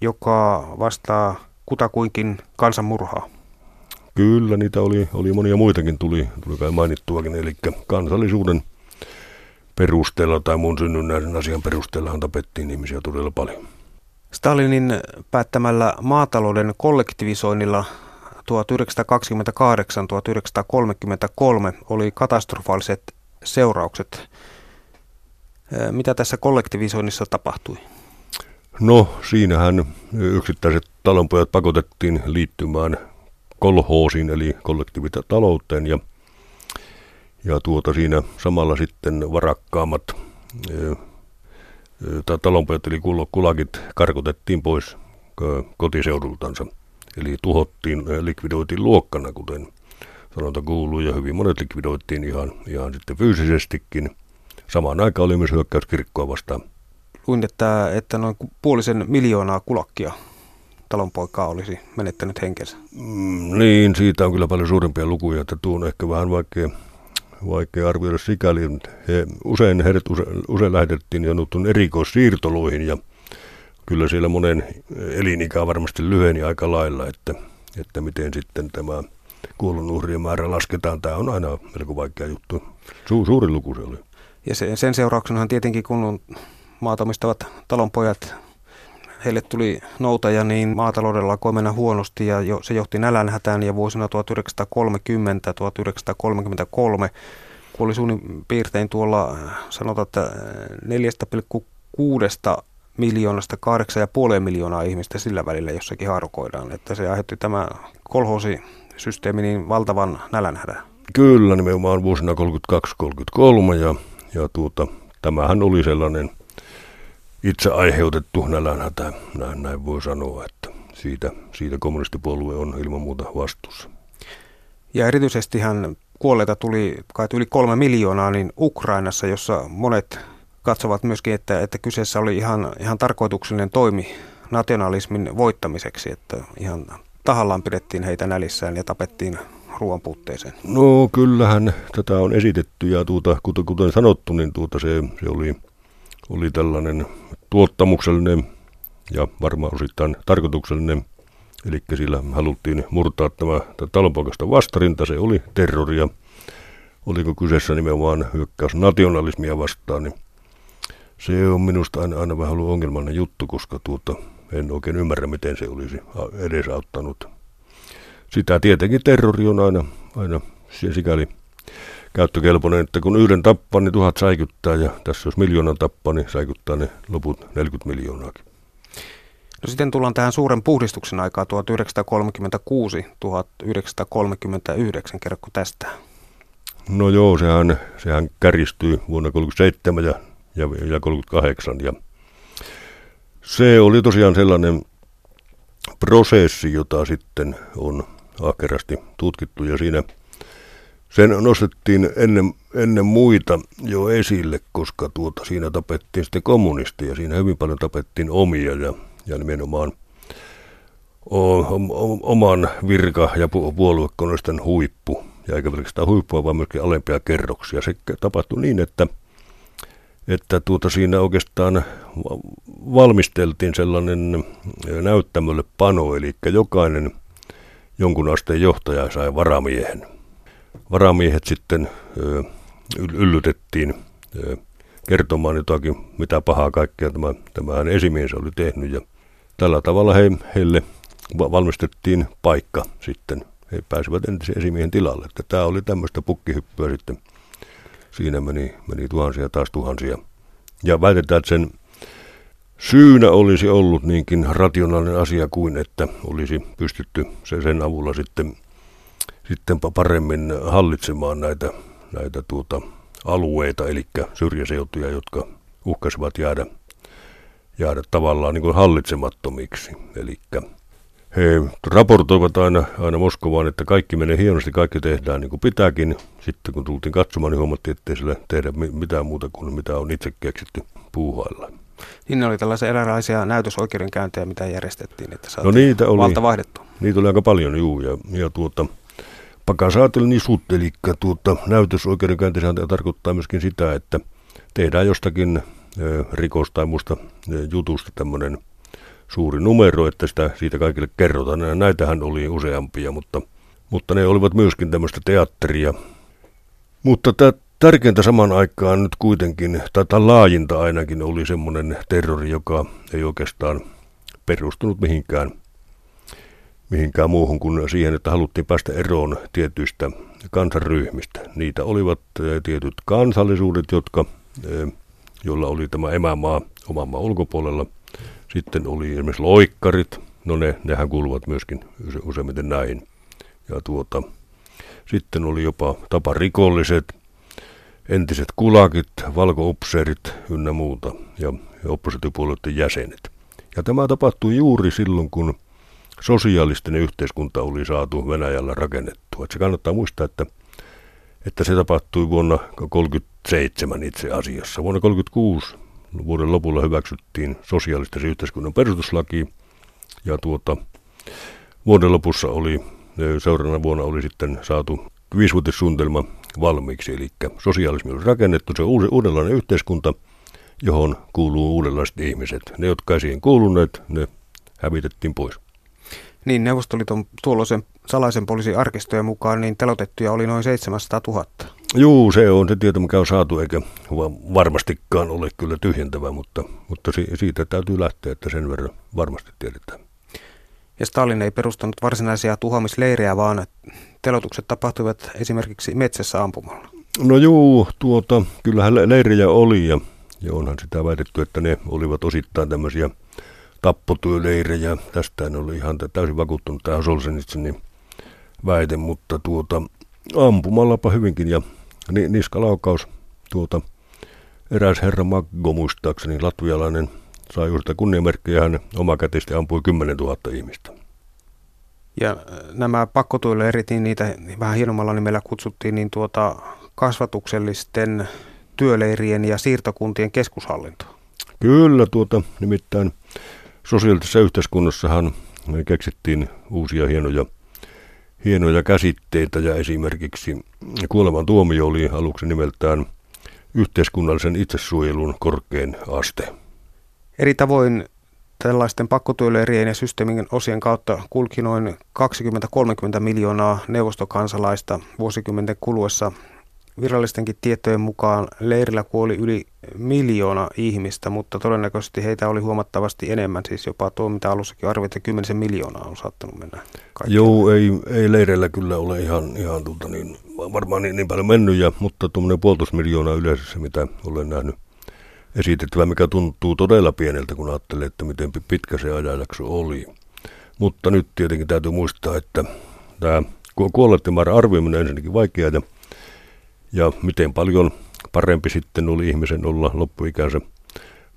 joka vastaa kutakuinkin kansanmurhaa. Kyllä, niitä oli, oli monia muitakin, tuli, tuli kai mainittuakin. Eli kansallisuuden perusteella tai mun synnynnäisen asian perusteella tapettiin ihmisiä todella paljon. Stalinin päättämällä maatalouden kollektivisoinnilla 1928-1933 oli katastrofaaliset seuraukset. Mitä tässä kollektivisoinnissa tapahtui? No, siinähän yksittäiset talonpojat pakotettiin liittymään kolhoosiin eli kollektiivitalouteen ja, ja tuota siinä samalla sitten varakkaammat talonpojat eli kulakit karkotettiin pois kotiseudultansa. Eli tuhottiin, likvidoitiin luokkana, kuten sanonta kuuluu, ja hyvin monet likvidoittiin ihan, ihan sitten fyysisestikin. Samaan aikaan oli myös hyökkäys kirkkoa vastaan. Luin, että, että noin puolisen miljoonaa kulakkia talonpoikaa olisi menettänyt henkensä. Mm, niin, siitä on kyllä paljon suurempia lukuja, että tuon ehkä vähän vaikea vaikea arvioida sikäli. He, usein heidät use, usein lähetettiin joudutun erikoissiirtoluihin ja kyllä siellä monen elinikä varmasti lyheni aika lailla, että, että miten sitten tämä kuolonuhrien määrä lasketaan. Tämä on aina melko vaikea juttu. Su, suuri luku se oli. Ja se, sen seurauksenahan tietenkin kun maatomistavat talonpojat heille tuli noutaja, niin maataloudella alkoi mennä huonosti ja jo, se johti nälänhätään ja vuosina 1930-1933 kuoli suunnin piirtein tuolla sanotaan, että 4,6 miljoonasta 8,5 miljoonaa ihmistä sillä välillä jossakin haarukoidaan, että se aiheutti tämä kolhoosisysteemi niin valtavan nälänhädän. Kyllä, nimenomaan vuosina 32-33 ja, ja tuota, tämähän oli sellainen – itse aiheutettu nälänhätä, näin, näin voi sanoa, että siitä, siitä kommunistipuolue on ilman muuta vastuussa. Ja erityisesti hän kuolleita tuli kai yli kolme miljoonaa niin Ukrainassa, jossa monet katsovat myöskin, että, että kyseessä oli ihan, ihan tarkoituksellinen toimi nationalismin voittamiseksi, että ihan tahallaan pidettiin heitä nälissään ja tapettiin ruoan puutteeseen. No kyllähän tätä on esitetty ja tuota, kuten, kuten sanottu, niin tuota se, se oli, oli tällainen tuottamuksellinen ja varmaan osittain tarkoituksellinen. Eli sillä haluttiin murtaa tämä talonpoikasta vastarinta, se oli terroria. oliko kyseessä nimenomaan hyökkäys nationalismia vastaan, niin se on minusta aina, aina vähän ollut ongelmallinen juttu, koska tuota, en oikein ymmärrä, miten se olisi edesauttanut. Sitä tietenkin terrori on aina, aina sikäli käyttökelpoinen, että kun yhden tappaa, niin tuhat säikyttää, ja tässä jos miljoonan tappaa, niin säikyttää ne loput 40 miljoonaakin. No sitten tullaan tähän suuren puhdistuksen aikaa 1936-1939. Kerrotko tästä? No joo, sehän, sehän kärjistyi vuonna 1937 ja, ja, ja 38 ja se oli tosiaan sellainen prosessi, jota sitten on ahkerasti tutkittu ja siinä sen nostettiin ennen, ennen muita jo esille, koska tuota, siinä tapettiin sitten kommunisteja, siinä hyvin paljon tapettiin omia ja, ja nimenomaan o, o, oman virka- ja puoluekonnoisten huippu, ja eikä pelkästään huippua, vaan myöskin alempia kerroksia. Se tapahtui niin, että, että tuota siinä oikeastaan valmisteltiin sellainen näyttämölle pano, eli jokainen jonkun asteen johtaja sai varamiehen. Varamiehet sitten yllytettiin kertomaan jotakin, mitä pahaa kaikkea tämä, tämä esimies oli tehnyt. Ja tällä tavalla he, heille valmistettiin paikka sitten. He pääsivät entisen esimiehen tilalle. Että tämä oli tämmöistä pukkihyppyä sitten. Siinä meni, meni tuhansia taas tuhansia. Ja väitetään, että sen syynä olisi ollut niinkin rationaalinen asia kuin, että olisi pystytty sen avulla sitten, sitten paremmin hallitsemaan näitä, näitä tuota, alueita, eli syrjäseutuja, jotka uhkasivat jäädä, jäädä tavallaan niin kuin hallitsemattomiksi. Eli he raportoivat aina, aina Moskovaan, että kaikki menee hienosti, kaikki tehdään niin kuin pitääkin. Sitten kun tultiin katsomaan, niin huomattiin, että ei sille tehdä mitään muuta kuin mitä on itse keksitty puuhailla. Niin oli tällaisia eräänlaisia näytösoikeudenkäyntejä, mitä järjestettiin, että no niitä oli, valta vaihdettu. Niitä oli aika paljon, juu. Ja, ja tuota, pakasaatel nisut, eli tuota, näytösoikeudenkäynti tarkoittaa myöskin sitä, että tehdään jostakin rikos tai muusta jutusta tämmöinen suuri numero, että sitä siitä kaikille kerrotaan. Näitähän oli useampia, mutta, mutta ne olivat myöskin tämmöistä teatteria. Mutta tämä Tärkeintä saman aikaan nyt kuitenkin, tai laajinta ainakin, oli semmoinen terrori, joka ei oikeastaan perustunut mihinkään, mihinkään muuhun kuin siihen, että haluttiin päästä eroon tietyistä kansanryhmistä. Niitä olivat eh, tietyt kansallisuudet, jotka, eh, joilla oli tämä emämaa oman maan ulkopuolella. Sitten oli esimerkiksi loikkarit, no ne, nehän kuuluvat myöskin useimmiten näin. Ja tuota, sitten oli jopa taparikolliset, entiset kulakit, valkoupseerit ynnä muuta ja, ja oppositiopuolueiden jäsenet. Ja tämä tapahtui juuri silloin, kun sosiaalistinen yhteiskunta oli saatu Venäjällä rakennettua. Et se kannattaa muistaa, että, että se tapahtui vuonna 1937 itse asiassa. Vuonna 1936 vuoden lopulla hyväksyttiin sosiaalistisen yhteiskunnan perustuslaki ja tuota, vuoden lopussa oli, seuraavana vuonna oli sitten saatu viisivuotissuunnitelma valmiiksi. Eli sosialismi on rakennettu, se on uudenlainen yhteiskunta, johon kuuluu uudenlaiset ihmiset. Ne, jotka siihen kuuluneet, ne hävitettiin pois. Niin, Neuvostoliiton tuolloisen salaisen poliisin arkistojen mukaan niin telotettuja oli noin 700 000. Juu, se on se tieto, mikä on saatu, eikä varmastikaan ole kyllä tyhjentävä, mutta, mutta siitä täytyy lähteä, että sen verran varmasti tiedetään. Ja Stalin ei perustanut varsinaisia tuhoamisleirejä, vaan telotukset tapahtuivat esimerkiksi metsässä ampumalla. No juu, tuota, kyllähän leirejä oli ja, ja onhan sitä väitetty, että ne olivat osittain tämmöisiä tappotyöleirejä. Tästä en ole ihan täysin vakuuttunut tähän Solsenitsin väite, mutta tuota, ampumallapa hyvinkin ja ni, niskalaukaus tuota, eräs herra Maggo muistaakseni, latvialainen, sai juuri kunniamerkkiä hän omakätisesti ampui 10 000 ihmistä. Ja äh, nämä pakkotuileirit, niin niitä vähän hienommalla nimellä kutsuttiin niin tuota kasvatuksellisten työleirien ja siirtokuntien keskushallinto. Kyllä, tuota, nimittäin sosiaalisessa yhteiskunnassahan me keksittiin uusia hienoja, hienoja käsitteitä ja esimerkiksi kuoleman tuomio oli aluksi nimeltään yhteiskunnallisen itsesuojelun korkein aste. Eri tavoin tällaisten pakkotyöleirien ja systeemin osien kautta kulki noin 20-30 miljoonaa neuvostokansalaista vuosikymmenten kuluessa virallistenkin tietojen mukaan leirillä kuoli yli miljoona ihmistä, mutta todennäköisesti heitä oli huomattavasti enemmän, siis jopa tuo, mitä alussakin arvioitiin, kymmenisen miljoonaa on saattanut mennä. Joo, ei, ei leireillä kyllä ole ihan, ihan tuota niin, varmaan niin, niin paljon mennyt, ja, mutta tuommoinen puolitoista miljoonaa yleensä, mitä olen nähnyt esitettävä, mikä tuntuu todella pieneltä, kun ajattelee, että miten pitkä se ajanjakso oli. Mutta nyt tietenkin täytyy muistaa, että tämä kuolleiden määrä arvioiminen on ensinnäkin vaikeaa, ja, ja miten paljon parempi sitten oli ihmisen olla loppuikänsä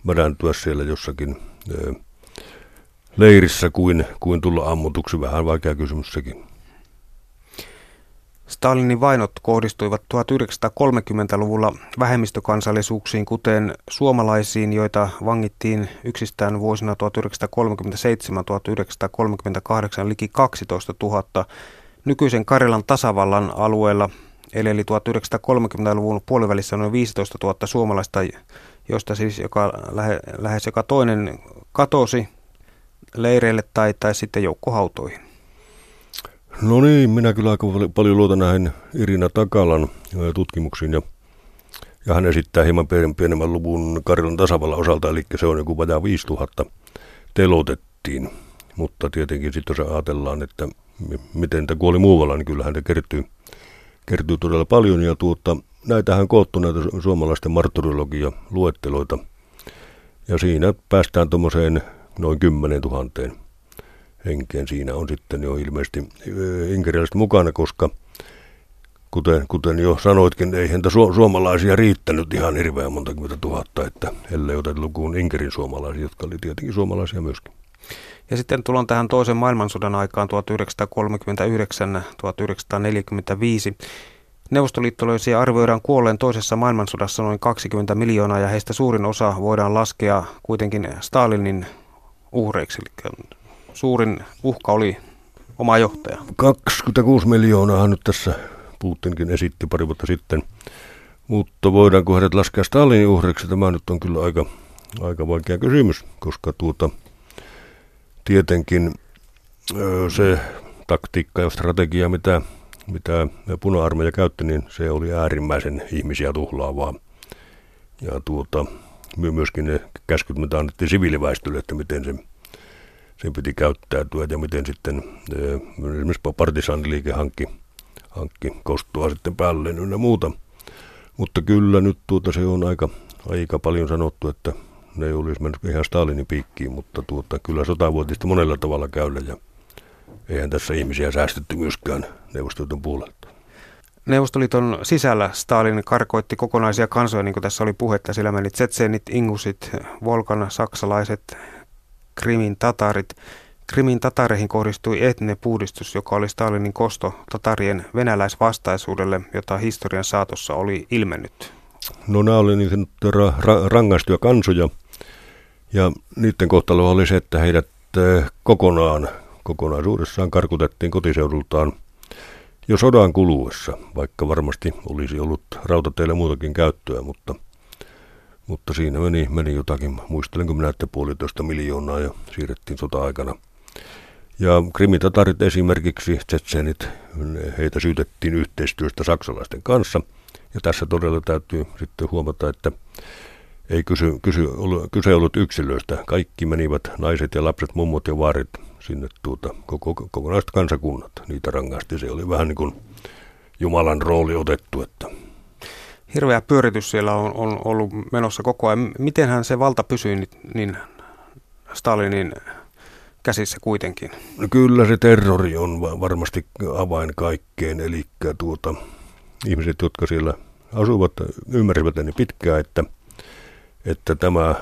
mädäntyä siellä jossakin ö, leirissä kuin, kuin tulla ammutuksi. Vähän vaikea kysymys sekin. Stalinin vainot kohdistuivat 1930-luvulla vähemmistökansallisuuksiin, kuten suomalaisiin, joita vangittiin yksistään vuosina 1937-1938 liki 12 000 nykyisen Karjalan tasavallan alueella, eli 1930-luvun puolivälissä noin 15 000 suomalaista, josta siis joka, lähe, lähes joka toinen katosi leireille tai, tai sitten joukkohautoihin. No niin, minä kyllä aika paljon luotan näihin Irina Takalan tutkimuksiin ja, ja hän esittää hieman pienemmän luvun Karjalan tasavallan osalta, eli se on joku vajaa 5000 telotettiin. Mutta tietenkin sitten jos ajatellaan, että miten tämä kuoli muualla, niin kyllähän ne kertyy, kertyy todella paljon. Ja tuota, näitähän koottu näitä suomalaisten martyrologia luetteloita. Ja siinä päästään tuommoiseen noin 10 000 henkeen. Siinä on sitten jo ilmeisesti inkeriläiset mukana, koska kuten, kuten jo sanoitkin, ei häntä su- suomalaisia riittänyt ihan hirveän monta kymmentä tuhatta, että ellei oteta lukuun Inkerin suomalaisia, jotka oli tietenkin suomalaisia myöskin. Ja sitten tullaan tähän toisen maailmansodan aikaan 1939-1945. Neuvostoliittolaisia arvioidaan kuolleen toisessa maailmansodassa noin 20 miljoonaa ja heistä suurin osa voidaan laskea kuitenkin Stalinin uhreiksi. Eli suurin uhka oli oma johtaja. 26 miljoonaa nyt tässä Putinkin esitti pari vuotta sitten. Mutta voidaanko heidät laskea Stalinin uhreiksi? Tämä nyt on kyllä aika, aika vaikea kysymys, koska tuota, tietenkin se taktiikka ja strategia, mitä, mitä puna-armeija käytti, niin se oli äärimmäisen ihmisiä tuhlaavaa. Ja tuota, myöskin ne käskyt, mitä annettiin siviiliväestölle, että miten se, sen piti käyttäytyä ja miten sitten esimerkiksi partisaaniliike hankki, hankki kostua sitten päälle ynnä muuta. Mutta kyllä nyt tuota se on aika, aika paljon sanottu, että ne ei olisi mennyt ihan Stalinin piikkiin, mutta tuota, kyllä sotavuotista monella tavalla käydä ja eihän tässä ihmisiä säästetty myöskään Neuvostoliiton puolelta. Neuvostoliiton sisällä Stalin karkoitti kokonaisia kansoja, niin kuin tässä oli puhetta. Sillä meni tsetseenit, ingusit, Volkan saksalaiset, Krimin tatarit. Krimin tatareihin kohdistui etninen puhdistus, joka oli Stalinin kosto tatarien venäläisvastaisuudelle, jota historian saatossa oli ilmennyt. No nämä oli niin ra- ra- rangaistuja kansoja, ja niiden kohtalo oli se, että heidät eh, kokonaan, kokonaisuudessaan karkutettiin kotiseudultaan jo sodan kuluessa, vaikka varmasti olisi ollut rautateille muutakin käyttöä, mutta, mutta siinä meni, meni jotakin, muistelenko minä, että puolitoista miljoonaa ja siirrettiin sota-aikana. Ja krimitatarit esimerkiksi, tsetsenit, heitä syytettiin yhteistyöstä saksalaisten kanssa. Ja tässä todella täytyy sitten huomata, että ei kysy, kysy, kyse ollut yksilöistä. Kaikki menivät, naiset ja lapset, mummot ja vaarit, sinne tuota, koko, kokonaiset kansakunnat. Niitä rangaisti. Se oli vähän niin kuin Jumalan rooli otettu. Että. Hirveä pyöritys siellä on, on ollut menossa koko ajan. Mitenhän se valta pysyi niin Stalinin käsissä kuitenkin? No kyllä se terrori on varmasti avain kaikkeen. Eli tuota, ihmiset, jotka siellä asuvat, ymmärsivät niin pitkään, että – että tämä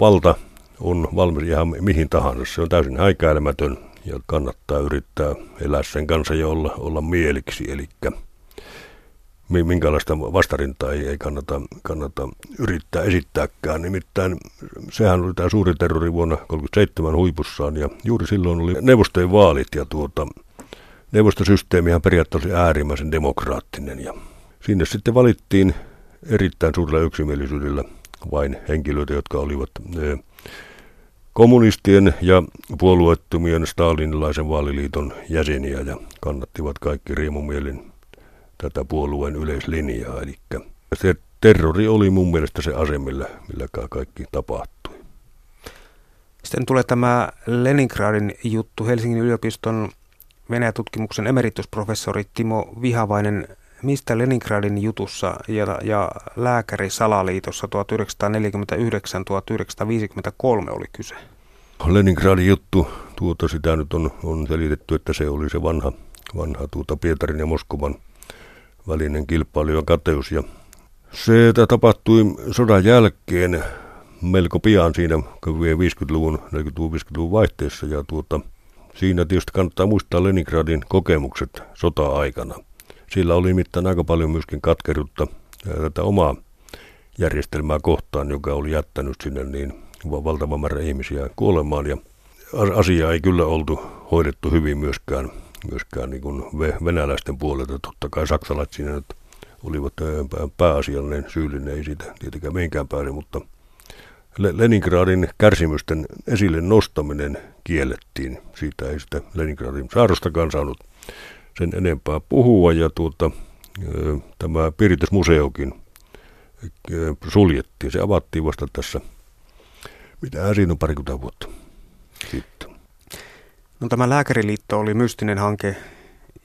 valta on valmis ihan mihin tahansa. Se on täysin häikäilemätön ja kannattaa yrittää elää sen kanssa ja olla, olla mieliksi. Eli minkälaista vastarintaa ei, ei kannata, kannata yrittää esittääkään. Nimittäin sehän oli tämä suuri terrori vuonna 1937 huipussaan ja juuri silloin oli neuvostojen vaalit ja tuota, neuvostosysteemihan periaatteessa oli äärimmäisen demokraattinen ja sinne sitten valittiin erittäin suurella yksimielisyydellä vain henkilöitä, jotka olivat eh, kommunistien ja puolueettomien Stalinilaisen vaaliliiton jäseniä ja kannattivat kaikki riemumielin tätä puolueen yleislinjaa. Eli se terrori oli mun mielestä se ase, millä, millä kaikki tapahtui. Sitten tulee tämä Leningradin juttu. Helsingin yliopiston Venäjä-tutkimuksen emeritusprofessori Timo Vihavainen. Mistä Leningradin jutussa ja, ja lääkärisalaliitossa 1949-1953 oli kyse? Leningradin juttu, tuota sitä nyt on, on selitetty, että se oli se vanha, vanha tuota Pietarin ja Moskovan välinen kilpailu ja kateus. Ja se tapahtui sodan jälkeen melko pian siinä 50-luvun, 40-luvun vaihteessa ja tuota, siinä tietysti kannattaa muistaa Leningradin kokemukset sota-aikana. Sillä oli mitään aika paljon myöskin katkeruutta tätä omaa järjestelmää kohtaan, joka oli jättänyt sinne niin valtava määrä ihmisiä kuolemaan ja asia ei kyllä oltu hoidettu hyvin myöskään, myöskään niin kuin venäläisten puolelta. Totta kai saksalaiset siinä nyt olivat pääasiallinen syyllinen, ei siitä tietenkään menkään päälle, mutta Leningradin kärsimysten esille nostaminen kiellettiin. Siitä ei sitä Leningradin saarostakaan saanut sen enempää puhua ja tuota, tämä piiritysmuseokin suljettiin. Se avattiin vasta tässä, mitä siinä on parikymmentä vuotta sitten. No, tämä lääkäriliitto oli mystinen hanke,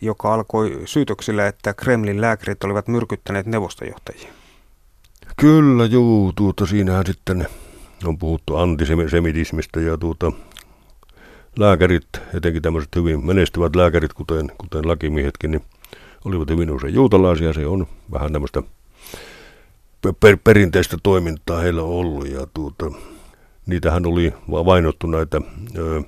joka alkoi syytöksillä, että Kremlin lääkärit olivat myrkyttäneet neuvostojohtajia. Kyllä, juu, tuota, siinähän sitten on puhuttu antisemitismistä ja tuota, lääkärit, etenkin tämmöiset hyvin menestyvät lääkärit, kuten, kuten lakimiehetkin, niin olivat hyvin usein juutalaisia. Se on vähän tämmöistä per, perinteistä toimintaa heillä ollut ja tuota, niitähän oli vainottu näitä ö,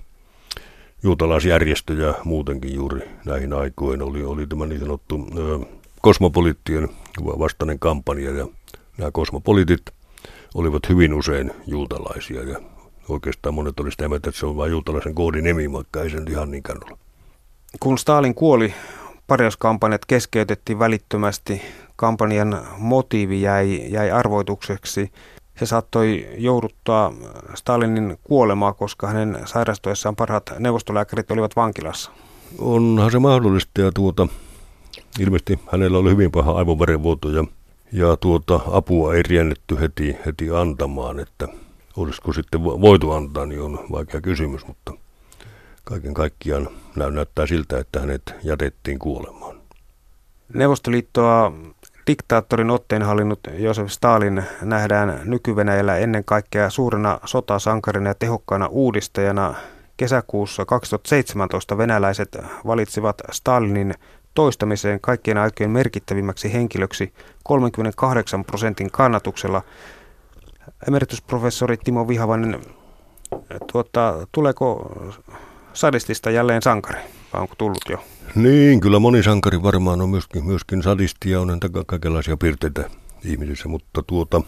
juutalaisjärjestöjä muutenkin juuri näihin aikoihin. Oli, oli tämä niin sanottu ö, kosmopoliittien vastainen kampanja ja nämä kosmopoliitit olivat hyvin usein juutalaisia ja oikeastaan monet oli sitä mieltä, että se on vain juutalaisen koodinemi, vaikka ei se nyt ihan niinkään ole. Kun Stalin kuoli, parjauskampanjat keskeytettiin välittömästi. Kampanjan motiivi jäi, jäi arvoitukseksi. Se saattoi jouduttaa Stalinin kuolemaa, koska hänen sairastuessaan parhaat neuvostolääkärit olivat vankilassa. Onhan se mahdollista ja tuota, ilmeisesti hänellä oli hyvin paha aivoverenvuoto ja, ja tuota, apua ei riennetty heti, heti antamaan, että olisiko sitten voitu antaa, niin on vaikea kysymys, mutta kaiken kaikkiaan näyttää siltä, että hänet jätettiin kuolemaan. Neuvostoliittoa diktaattorin otteen hallinnut Josef Stalin nähdään nyky ennen kaikkea suurena sotasankarina ja tehokkaana uudistajana. Kesäkuussa 2017 venäläiset valitsivat Stalinin toistamiseen kaikkien aikojen merkittävimmäksi henkilöksi 38 prosentin kannatuksella. Emeritusprofessori Timo Vihavainen, tuota, tuleeko sadistista jälleen sankari, vai onko tullut jo? Niin, kyllä moni sankari varmaan on myöskin, myöskin sadisti ja on kaikenlaisia piirteitä ihmisissä, mutta tuota,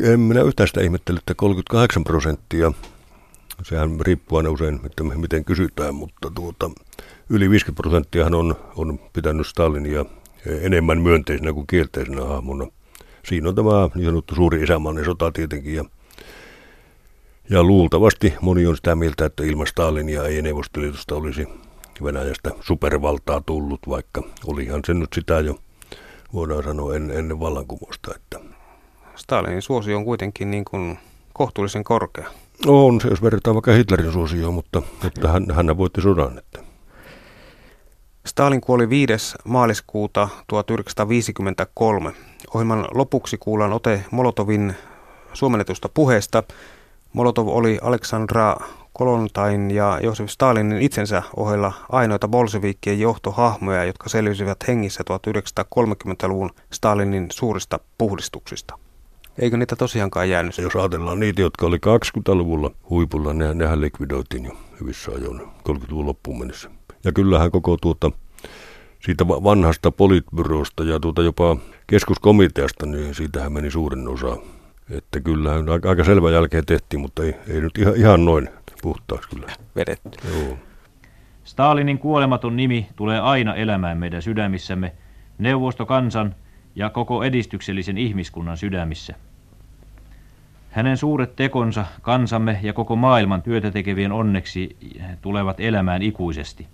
en minä yhtään sitä ihmettele, että 38 prosenttia, sehän riippuu aina usein, että miten kysytään, mutta tuota, yli 50 prosenttia on, on pitänyt Stalinia enemmän myönteisenä kuin kielteisenä hahmona. Siinä on tämä niin sanottu suuri isämainen sota tietenkin ja ja luultavasti moni on sitä mieltä, että ilman Stalinia ei Neuvostoliitosta olisi Venäjästä supervaltaa tullut, vaikka olihan se nyt sitä jo, voidaan sanoa, en, ennen vallankumousta. Että. Stalinin suosio on kuitenkin niin kuin kohtuullisen korkea. On se, jos verrataan vaikka Hitlerin suosioon, mutta, mutta hän, hän voitti sodan. Että. Stalin kuoli 5. maaliskuuta 1953. Ohjelman lopuksi kuullaan ote Molotovin suomennetusta puheesta. Molotov oli Aleksandra Kolontain ja Josef Stalinin itsensä ohella ainoita bolseviikkien johtohahmoja, jotka selvisivät hengissä 1930-luvun Stalinin suurista puhdistuksista. Eikö niitä tosiaankaan jäänyt? Jos ajatellaan niitä, jotka oli 20-luvulla huipulla, ne, nehän likvidoitiin jo hyvissä ajoin 30-luvun loppuun mennessä. Ja kyllähän koko tuota, siitä vanhasta politbyrosta ja tuota jopa keskuskomiteasta, niin siitähän meni suurin osa. Että kyllähän aika selvä jälkeen tehtiin, mutta ei, ei nyt ihan, ihan noin puhtaaksi kyllä. Vedetty. Joo. Stalinin kuolematon nimi tulee aina elämään meidän sydämissämme, neuvostokansan ja koko edistyksellisen ihmiskunnan sydämissä. Hänen suuret tekonsa kansamme ja koko maailman työtä tekevien onneksi tulevat elämään ikuisesti.